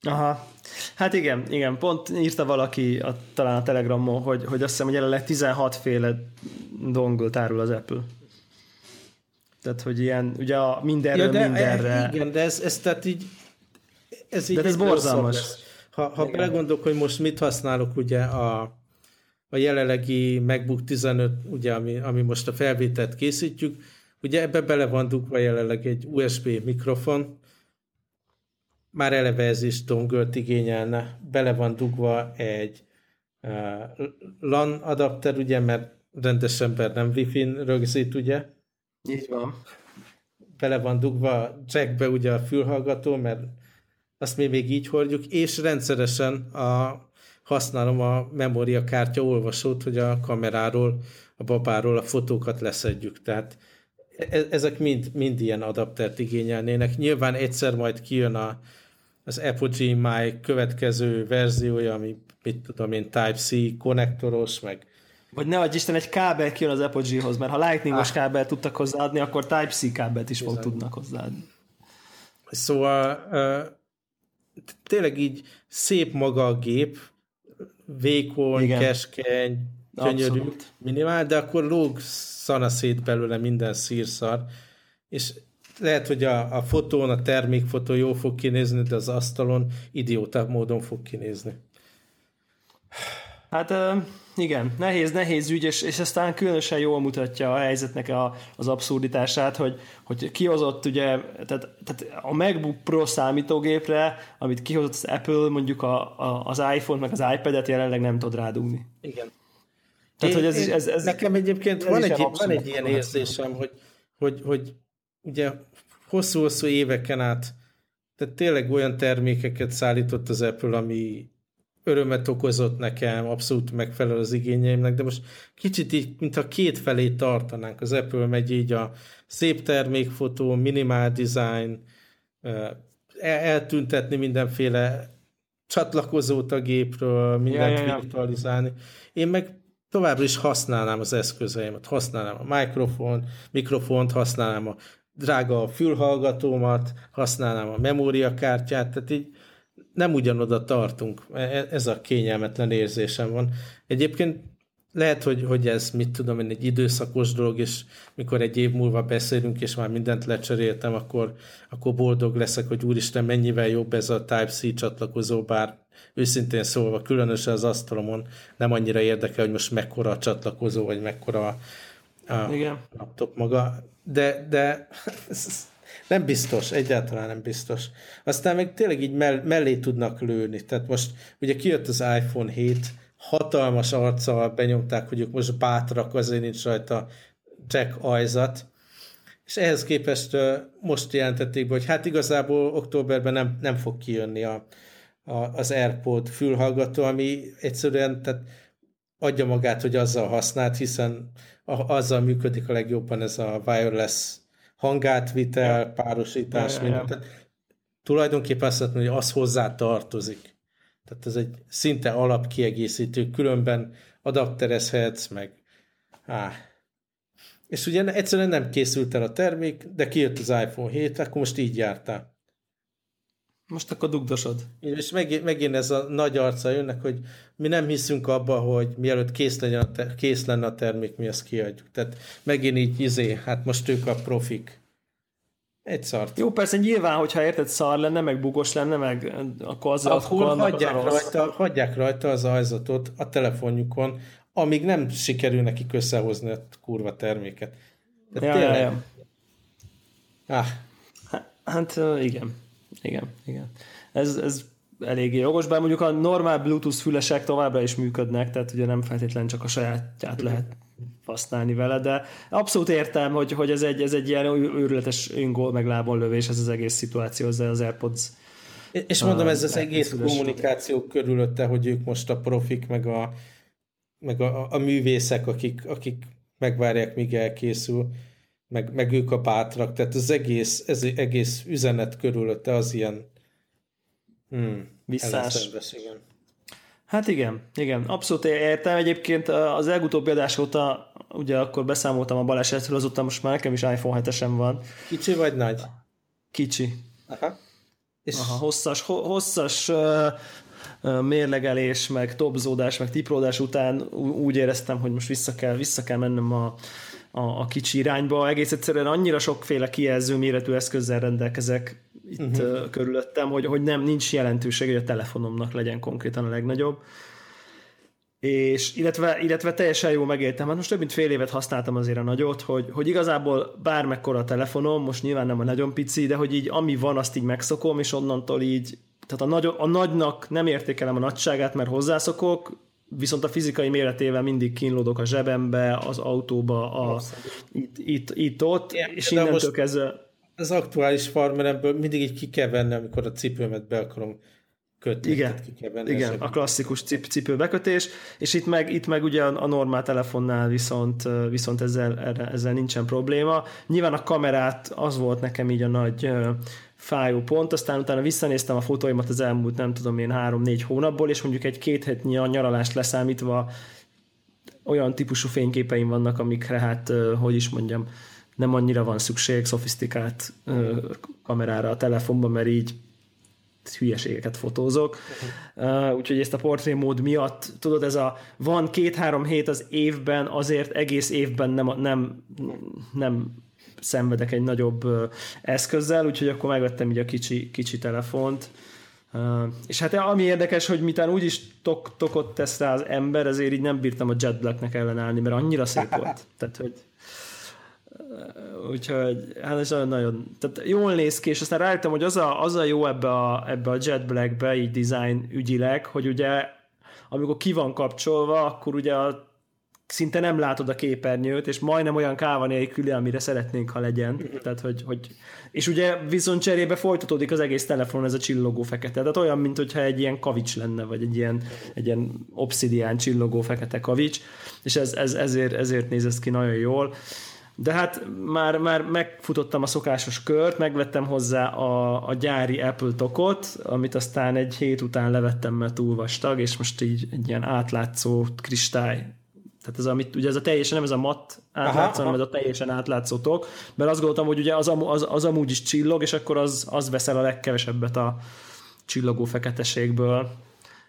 Aha. Hát igen, igen, pont írta valaki a, talán a Telegramon, hogy, hogy azt hiszem, hogy jelenleg 16 féle dongle tárul az Apple. Tehát, hogy ilyen, ugye a mindenről ja, de, mindenre. E, igen, de ez, ez tehát így ez így de ez borzalmas. Ha, ha belegondolok, hogy most mit használok ugye a, a jelenlegi MacBook 15, ugye, ami, ami most a felvételt készítjük, ugye ebbe bele van dugva jelenleg egy USB mikrofon, már eleve ez is dongölt igényelne, bele van dugva egy uh, LAN adapter, ugye, mert rendes ember nem Wi-Fi-n rögzít, ugye? Így van. Bele van dugva jackbe ugye a fülhallgató, mert azt mi még így hordjuk, és rendszeresen a, használom a memóriakártya olvasót, hogy a kameráról, a babáról a fotókat leszedjük. Tehát e, ezek mind, mind ilyen adaptert igényelnének. Nyilván egyszer majd kijön a, az Apogee My következő verziója, ami mit tudom én, Type-C konnektoros, meg vagy ne adj Isten, egy kábel kijön az Apogee-hoz, mert ha Lightning-os ah. kábel tudtak hozzáadni, akkor Type-C kábelt is fog tudnak hozzáadni. Szóval tényleg így szép maga a gép, vékony, Igen. keskeny, gyönyörű, Abszolút. minimál, de akkor lóg szana szét belőle minden szírszar, és lehet, hogy a, a fotón, a termékfotó jó fog kinézni, de az asztalon idióta módon fog kinézni. Hát igen, nehéz, nehéz ügy, és, és aztán különösen jól mutatja a helyzetnek a, az abszurditását, hogy, hogy kihozott ugye, tehát, tehát a MacBook Pro számítógépre, amit kihozott az Apple, mondjuk a, a, az iPhone, meg az iPad-et jelenleg nem tud rádugni. Igen. Tehát, én, hogy ez, ez, ez, nekem egyébként van egy, van egy ilyen érzésem, hogy, hogy, hogy ugye hosszú-hosszú éveken át tehát tényleg olyan termékeket szállított az Apple, ami örömet okozott nekem, abszolút megfelel az igényeimnek, de most kicsit így, mintha két felé tartanánk. Az Apple megy így a szép termékfotó, minimál design, eltüntetni mindenféle csatlakozót a gépről, mindent ja, ja, ja. virtualizálni. Én meg továbbra is használnám az eszközeimet, használnám a mikrofon, mikrofont, használnám a drága fülhallgatómat, használnám a memóriakártyát, tehát így nem ugyanoda tartunk. E, e, ez a kényelmetlen érzésem van. Egyébként lehet, hogy, hogy ez, mit tudom én, egy időszakos dolog, és mikor egy év múlva beszélünk, és már mindent lecseréltem, akkor, akkor boldog leszek, hogy úristen, mennyivel jobb ez a Type-C csatlakozó, bár őszintén szólva, különösen az asztalomon nem annyira érdekel, hogy most mekkora a csatlakozó, vagy mekkora a, a Igen. laptop maga, de, de nem biztos, egyáltalán nem biztos. Aztán meg tényleg így mell- mellé tudnak lőni. Tehát most ugye kijött az iPhone 7, hatalmas arccal benyomták, hogy ők most bátrak, azért nincs rajta jack ajzat, és ehhez képest most jelentették be, hogy hát igazából októberben nem, nem fog kijönni a, a, az AirPod fülhallgató, ami egyszerűen tehát adja magát, hogy azzal használt, hiszen a, azzal működik a legjobban ez a wireless hangátvitel, ja. párosítás, ja, minden. Ja. tulajdonképpen azt mondom, hogy az hozzá tartozik. Tehát ez egy szinte alapkiegészítő, különben adapterezhetsz, meg á. És ugye egyszerűen nem készült el a termék, de kijött az iPhone 7, akkor most így jártál. Most akkor dugdosod. És megint, megint ez a nagy arca jönnek, hogy mi nem hiszünk abba, hogy mielőtt kész, legyen a ter- kész lenne a termék, mi ezt kiadjuk. Tehát megint így, izé, hát most ők a profik. Egy szart. Jó, persze nyilván, hogyha érted szar lenne, meg bugos lenne, meg akkor az akkor, akkor hagyják, az rajta, hagyják rajta az ajzatot a telefonjukon, amíg nem sikerül nekik összehozni a kurva terméket. De ja, tényleg... ja, ja. Ah. Hát igen. Igen, igen. Ez, ez eléggé jogos, bár mondjuk a normál Bluetooth fülesek továbbra is működnek, tehát ugye nem feltétlenül csak a sajátját lehet használni vele, de abszolút értem, hogy, hogy ez, egy, ez egy ilyen őrületes öngól meg lábon lövés, ez az egész szituáció, az, az AirPods és mondom, ez az egész kommunikáció körülötte, hogy ők most a profik, meg a, meg a, a művészek, akik, akik megvárják, míg elkészül, meg, meg ők a bátrak, tehát az egész, ez egész üzenet körülötte az ilyen hmm, visszás. Igen. Hát igen, igen, abszolút értem. Egyébként az legutóbbi adás óta, ugye akkor beszámoltam a balesetről, azóta most már nekem is iPhone 7-esem van. Kicsi vagy nagy? Kicsi. Aha. És... Aha, hosszas, hosszas uh, uh, mérlegelés, meg topzódás, meg tipródás után úgy éreztem, hogy most vissza kell, vissza kell mennem a, a, a kicsi irányba. Egész egyszerűen annyira sokféle kijelző méretű eszközzel rendelkezek itt uh-huh. körülöttem, hogy, hogy nem nincs jelentőség, hogy a telefonomnak legyen konkrétan a legnagyobb. És illetve, illetve teljesen jó megéltem, hát most több mint fél évet használtam azért a nagyot, hogy, hogy igazából bármekkora a telefonom, most nyilván nem a nagyon pici, de hogy így ami van, azt így megszokom, és onnantól így, tehát a, nagy, a nagynak nem értékelem a nagyságát, mert hozzászokok, viszont a fizikai méretével mindig kínlódok a zsebembe, az autóba, a, itt, itt, itt, ott, Igen, és innentől kezdve... Az aktuális farmeremből mindig így ki kell venni, amikor a cipőmet be akarom kötni. Igen, ki kell venni igen a, a klasszikus cip, cipőbekötés, és itt meg, itt meg ugye a normál telefonnál viszont, viszont ezzel, ezzel nincsen probléma. Nyilván a kamerát az volt nekem így a nagy fájó pont, aztán utána visszanéztem a fotóimat az elmúlt nem tudom én három-négy hónapból, és mondjuk egy két hetnyi nyaralást leszámítva olyan típusú fényképeim vannak, amikre hát, hogy is mondjam, nem annyira van szükség szofisztikált kamerára a telefonban, mert így hülyeségeket fotózok. Uh, úgyhogy ezt a portré mód miatt, tudod, ez a van két-három hét az évben, azért egész évben nem, nem, nem szenvedek egy nagyobb eszközzel, úgyhogy akkor megvettem így a kicsi, kicsi telefont, és hát ami érdekes, hogy mitán úgyis tok, tokot tesz rá az ember, ezért így nem bírtam a Jet Blacknek ellenállni, mert annyira szép volt. Tehát, hogy úgyhogy hát ez nagyon, tehát jól néz ki, és aztán rájöttem, hogy az a, az a jó ebbe a, ebbe a Jet Blackbe, így design ügyileg, hogy ugye amikor ki van kapcsolva, akkor ugye a szinte nem látod a képernyőt, és majdnem olyan káva nélküli, amire szeretnénk, ha legyen. Tehát, hogy, hogy, és ugye viszont cserébe folytatódik az egész telefon, ez a csillogó fekete. Tehát olyan, mint hogyha egy ilyen kavics lenne, vagy egy ilyen, egy ilyen obszidián csillogó fekete kavics, és ez, ez, ezért, ezért néz ez ki nagyon jól. De hát már, már megfutottam a szokásos kört, megvettem hozzá a, a gyári Apple tokot, amit aztán egy hét után levettem, mert túl vastag, és most így egy ilyen átlátszó kristály tehát ez, amit, ugye ez a teljesen, nem ez a matt átlátszó, hanem ez a teljesen átlátszó tok, mert azt gondoltam, hogy ugye az, az, az amúgy is csillog, és akkor az, az veszel a legkevesebbet a csillogó feketeségből.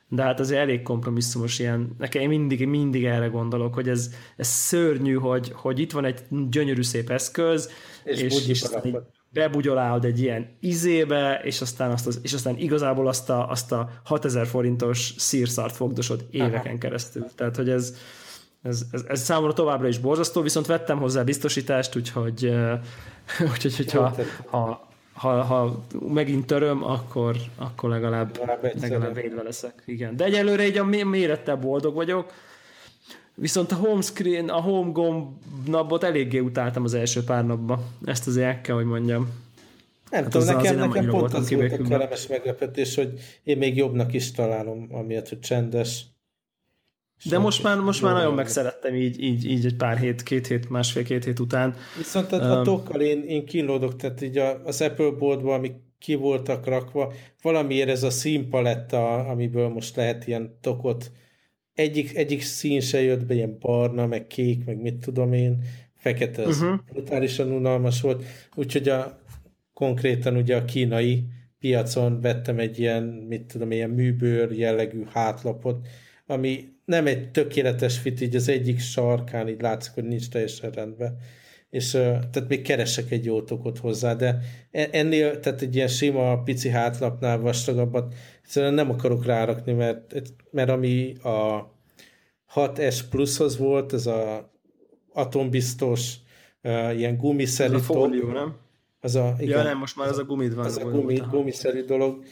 De hát azért elég kompromisszumos ilyen, nekem én mindig, mindig erre gondolok, hogy ez, ez szörnyű, hogy, hogy itt van egy gyönyörű szép eszköz, és, és, és bebugyolálod egy ilyen izébe, és aztán, azt az, és aztán igazából azt a, azt a 6000 forintos szírszart fogdosod éveken Aha. keresztül. Tehát, hogy ez, ez, ez, ez számomra továbbra is borzasztó, viszont vettem hozzá biztosítást, úgyhogy, úgyhogy hogyha, ha, ha, ha megint töröm, akkor, akkor legalább, legalább védve leszek. Igen. De egyelőre így a mérettel boldog vagyok, Viszont a home screen, a home gombnapot eléggé utáltam az első pár napban. Ezt azért el kell, hogy mondjam. Nem hát tudom, nekem, nekem pont az volt a kellemes meglepetés, hogy én még jobbnak is találom, amiatt, hogy csendes. De most már, most már nagyon megszerettem így, így, így egy pár hét, két hét, másfél-két hét után. Viszont a, a tokkal én, én kínlódok, tehát így az Apple boardban, amik ki voltak rakva, valamiért ez a színpaletta, amiből most lehet ilyen tokot, egyik, egyik szín se jött be, ilyen barna, meg kék, meg mit tudom én, fekete, az uh-huh. brutálisan unalmas volt, úgyhogy a, konkrétan ugye a kínai piacon vettem egy ilyen, mit tudom, ilyen műbőr jellegű hátlapot, ami nem egy tökéletes fit, így az egyik sarkán így látszik, hogy nincs teljesen rendben. És tehát még keresek egy jó tokot hozzá, de e, ennél, tehát egy ilyen sima, pici hátlapnál vastagabbat egyszerűen nem akarok rárakni, mert, mert ami a 6S Plushoz volt, ez a atombiztos, ilyen gumiszerű Ez a fólió, nem? Az a, igen, ja nem, most már az a gumid van. Az a gumi, gumiszerű dolog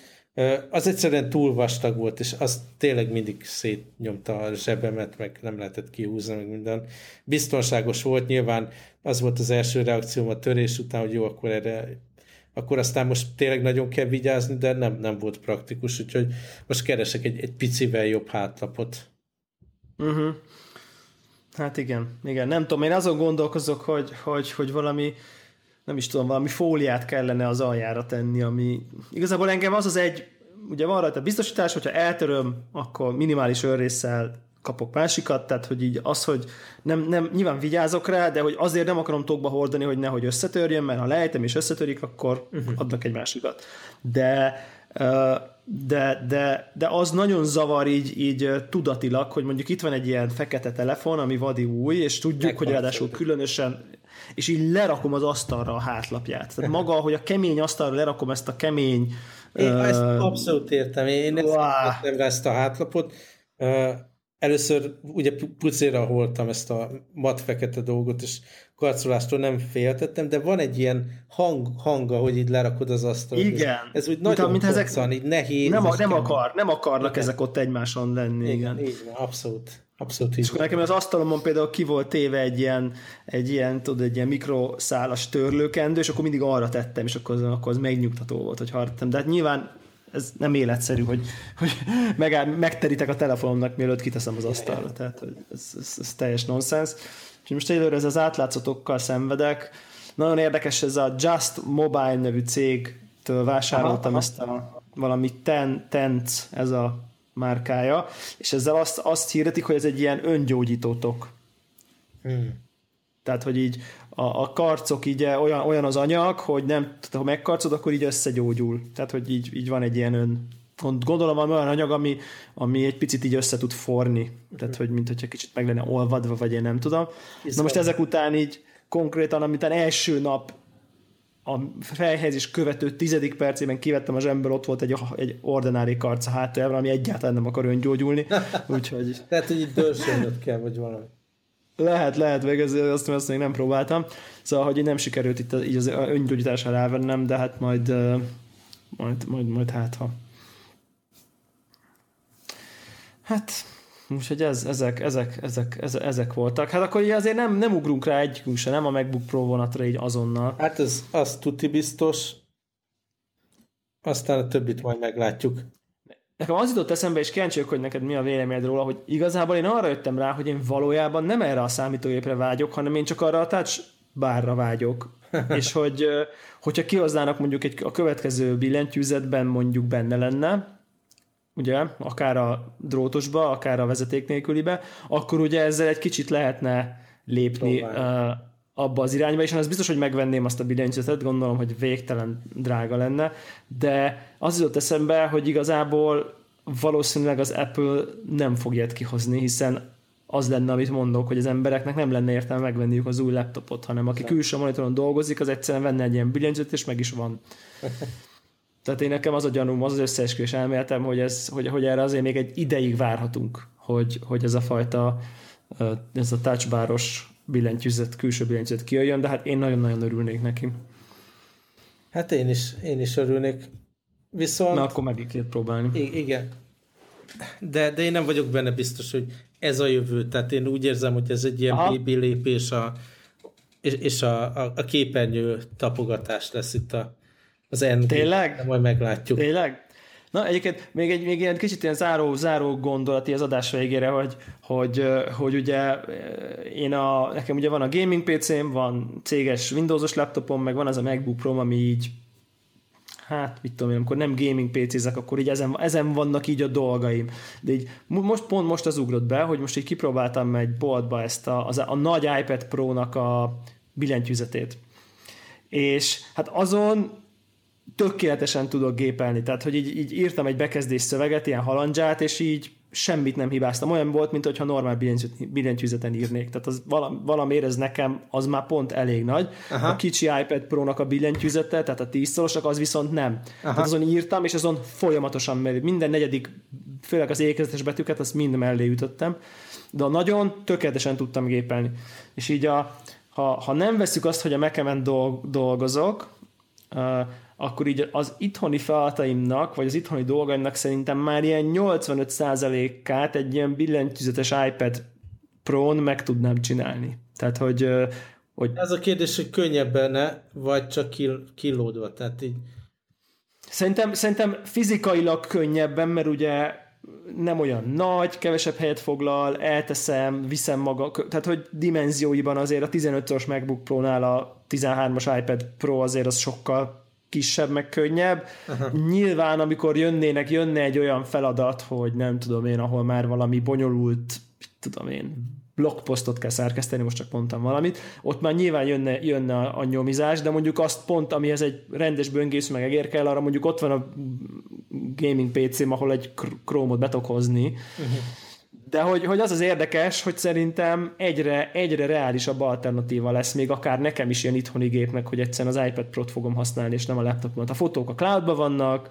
az egyszerűen túl vastag volt, és az tényleg mindig szétnyomta a zsebemet, meg nem lehetett kihúzni, meg minden. Biztonságos volt, nyilván az volt az első reakcióm a törés után, hogy jó, akkor erre akkor aztán most tényleg nagyon kell vigyázni, de nem, nem volt praktikus, úgyhogy most keresek egy, egy picivel jobb hátlapot. Uh-huh. Hát igen, igen. Nem tudom, én azon gondolkozok, hogy, hogy, hogy valami nem is tudom, valami fóliát kellene az aljára tenni, ami igazából engem az az egy, ugye van rajta biztosítás, hogyha eltöröm, akkor minimális örrészsel kapok másikat, tehát hogy így az, hogy nem, nem, nyilván vigyázok rá, de hogy azért nem akarom tokba hordani, hogy nehogy összetörjön, mert ha lejtem és összetörik, akkor uh-huh. adnak egy másikat. De de, de, de az nagyon zavar így, így tudatilag, hogy mondjuk itt van egy ilyen fekete telefon, ami vadi új, és tudjuk, Megvan hogy ráadásul különösen és így lerakom az asztalra a hátlapját. Tehát maga, hogy a kemény asztalra lerakom ezt a kemény... Én uh, ezt abszolút értem. Én ezt ezt a hátlapot. Uh, először ugye pucéra holtam ezt a mat-fekete dolgot, és karcolástól nem féltettem, de van egy ilyen hang, hanga, hogy így lerakod az asztalt. Igen. Ez úgy nagyon mint, ezek, így nehéz. Nem, a, nem, akar, nem akarnak igen. ezek ott egymáson lenni. Igen, igen. igen abszolút. Abszolút És akkor nekem az asztalomon például ki volt téve egy ilyen, egy ilyen, tudod, egy ilyen mikroszálas törlőkendő, és akkor mindig arra tettem, és akkor az, akkor az megnyugtató volt, hogy hartam. De hát nyilván ez nem életszerű, hogy, hogy megáll, megterítek a telefonomnak, mielőtt kiteszem az asztalra. Tehát ez, ez, ez teljes nonsens. És most egyelőre ez az átlátszatokkal szenvedek. Nagyon érdekes, ez a Just Mobile nevű cégtől vásároltam aha, ezt a valami ten, Tenc, ez a márkája, és ezzel azt, azt hirdetik, hogy ez egy ilyen öngyógyítótok. Hmm. Tehát, hogy így a, a karcok így olyan, olyan az anyag, hogy nem, tehát ha megkarcod, akkor így összegyógyul. Tehát, hogy így, így van egy ilyen ön, gondolom van olyan anyag, ami, ami egy picit így össze tud forni. Tehát, hogy mint hogyha kicsit meg lenne olvadva, vagy én nem tudom. Na most ezek után így konkrétan, amit első nap a felhelyezés követő tizedik percében kivettem a zsemből, ott volt egy, egy ordinári karc a hátájában, ami egyáltalán nem akar öngyógyulni. Úgyhogy... Tehát, hogy itt dörsölnöd kell, vagy valami. Lehet, lehet, meg ez, azt, azt még nem próbáltam. Szóval, hogy nem sikerült itt így az öngyógyításra rávennem, de hát majd, majd, majd, majd hát ha. Hát, úgyhogy ez, ezek, ezek, ezek, ezek, voltak. Hát akkor azért nem, nem ugrunk rá egyikünk se, nem a MacBook Pro vonatra így azonnal. Hát ez az tuti biztos. Aztán a többit majd meglátjuk. Nekem az jutott eszembe, és kíváncsi hogy neked mi a véleményed róla, hogy igazából én arra jöttem rá, hogy én valójában nem erre a számítógépre vágyok, hanem én csak arra a touch bárra vágyok. és hogy hogyha kihoznának mondjuk egy, a következő billentyűzetben mondjuk benne lenne, ugye, akár a drótosba, akár a vezeték nélkülibe, akkor ugye ezzel egy kicsit lehetne lépni uh, abba az irányba, és az biztos, hogy megvenném azt a billentyűzetet, gondolom, hogy végtelen drága lenne, de az jutott eszembe, hogy igazából valószínűleg az Apple nem fog ilyet kihozni, hiszen az lenne, amit mondok, hogy az embereknek nem lenne értelme megvenniük az új laptopot, hanem aki külső monitoron dolgozik, az egyszerűen venne egy ilyen billentyűzetet, és meg is van. Tehát én nekem az a gyanúm, az az összeesküvés elméletem, hogy, ez, hogy, hogy erre azért még egy ideig várhatunk, hogy, hogy ez a fajta ez a touchbáros billentyűzet, külső billentyűzet kijöjjön, de hát én nagyon-nagyon örülnék neki. Hát én is, én is örülnék. Viszont... Na, akkor meg kell próbálni. igen. De, de én nem vagyok benne biztos, hogy ez a jövő. Tehát én úgy érzem, hogy ez egy ilyen baby lépés a, és, és a, a, a képernyő tapogatás lesz itt a, az endgame. Tényleg? De majd meglátjuk. Tényleg? Na egyébként még egy még ilyen kicsit ilyen záró, záró gondolati az adás végére, hogy, hogy, hogy ugye én a, nekem ugye van a gaming PC-m, van céges Windowsos laptopom, meg van az a MacBook Pro, ami így hát mit tudom én, amikor nem gaming PC-zek, akkor így ezen, ezen vannak így a dolgaim. De így most pont most az ugrott be, hogy most így kipróbáltam egy boltba ezt a, az a nagy iPad Pro-nak a billentyűzetét. És hát azon tökéletesen tudok gépelni, tehát hogy így, így írtam egy bekezdés szöveget, ilyen halandzsát, és így semmit nem hibáztam. Olyan volt, mint hogyha normál billentyűzeten írnék. Tehát az valamiért ez nekem az már pont elég nagy. Aha. A kicsi iPad Pro-nak a billentyűzete, tehát a 10 szorosak, az viszont nem. Aha. Tehát azon írtam, és azon folyamatosan mellé. Minden negyedik, főleg az ékezetes betűket, azt mind mellé ütöttem. De nagyon tökéletesen tudtam gépelni. És így a, ha, ha nem veszük azt, hogy a Mac-en dolgozok, akkor így az itthoni feladataimnak, vagy az itthoni dolgaimnak szerintem már ilyen 85%-át egy ilyen billentyűzetes iPad Pro-n meg tudnám csinálni. Tehát, hogy, hogy... Ez a kérdés, hogy könnyebben vagy csak kilódva, tehát így... Szerintem, szerintem fizikailag könnyebben, mert ugye nem olyan nagy, kevesebb helyet foglal, elteszem, viszem maga, tehát hogy dimenzióiban azért a 15-ös MacBook Pro-nál a 13-as iPad Pro azért az sokkal kisebb, meg könnyebb. Aha. Nyilván, amikor jönnének, jönne egy olyan feladat, hogy nem tudom én, ahol már valami bonyolult, tudom én, blogposztot kell szerkeszteni, most csak mondtam valamit, ott már nyilván jönne, jönne a, a nyomizás, de mondjuk azt pont, amihez egy rendes böngésző meg egér kell, arra mondjuk ott van a gaming PC-m, ahol egy Chrome-ot betokozni. Uh-huh de hogy, hogy az az érdekes, hogy szerintem egyre, egyre reálisabb alternatíva lesz, még akár nekem is ilyen itthoni gépnek, hogy egyszerűen az iPad Pro-t fogom használni, és nem a laptopomat. A fotók a cloudban vannak,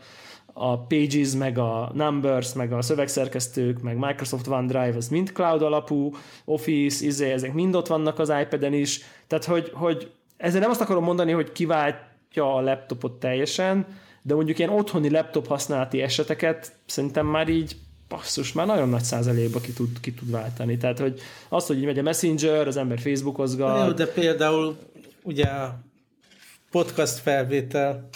a Pages, meg a Numbers, meg a szövegszerkesztők, meg Microsoft OneDrive, az mind cloud alapú, Office, izé, ezek mind ott vannak az iPad-en is, tehát hogy, hogy ezzel nem azt akarom mondani, hogy kiváltja a laptopot teljesen, de mondjuk ilyen otthoni laptop használati eseteket szerintem már így basszus, már nagyon nagy százalékba ki tud, ki tud váltani. Tehát, hogy az, hogy így megy a Messenger, az ember Facebookozgat. Jó, de például ugye a podcast felvétel,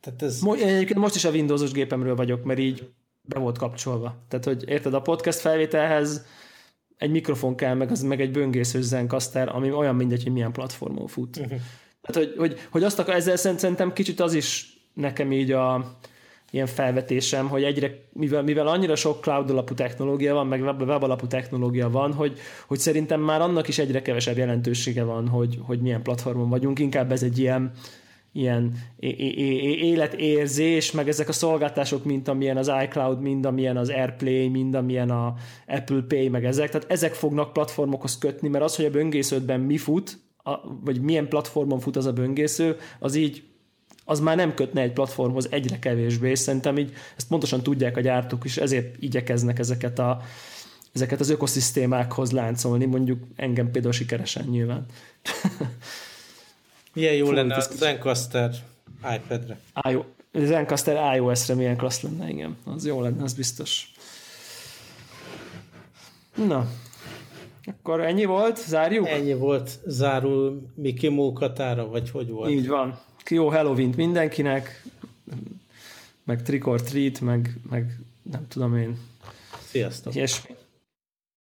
tehát ez... Mo- egyébként most is a Windowsos gépemről vagyok, mert így be volt kapcsolva. Tehát, hogy érted, a podcast felvételhez egy mikrofon kell, meg, az, meg egy böngészős zenkaster, ami olyan mindegy, hogy milyen platformon fut. Uh-huh. Tehát, hogy, hogy, hogy azt akar, ezzel szerintem kicsit az is nekem így a, ilyen felvetésem, hogy egyre, mivel, mivel annyira sok cloud alapú technológia van, meg web, alapú technológia van, hogy, hogy szerintem már annak is egyre kevesebb jelentősége van, hogy, hogy milyen platformon vagyunk, inkább ez egy ilyen, ilyen életérzés, meg ezek a szolgáltások, mint amilyen az iCloud, mind amilyen az AirPlay, mind amilyen a Apple Pay, meg ezek, tehát ezek fognak platformokhoz kötni, mert az, hogy a böngésződben mi fut, a, vagy milyen platformon fut az a böngésző, az így az már nem kötne egy platformhoz egyre kevésbé, és szerintem így ezt pontosan tudják a gyártók is, ezért igyekeznek ezeket, a, ezeket az ökoszisztémákhoz láncolni, mondjuk engem például sikeresen nyilván. Milyen jó lenne a Zencaster iPad-re. IO, Zencaster iOS-re milyen klassz lenne, igen. Az jó lenne, az biztos. Na, akkor ennyi volt, zárjuk? Ennyi volt, zárul Mickey Mókatára, vagy hogy volt? Így van. Jó halloween mindenkinek, meg trick or treat, meg, meg nem tudom én. Sziasztok! Ilyesmi.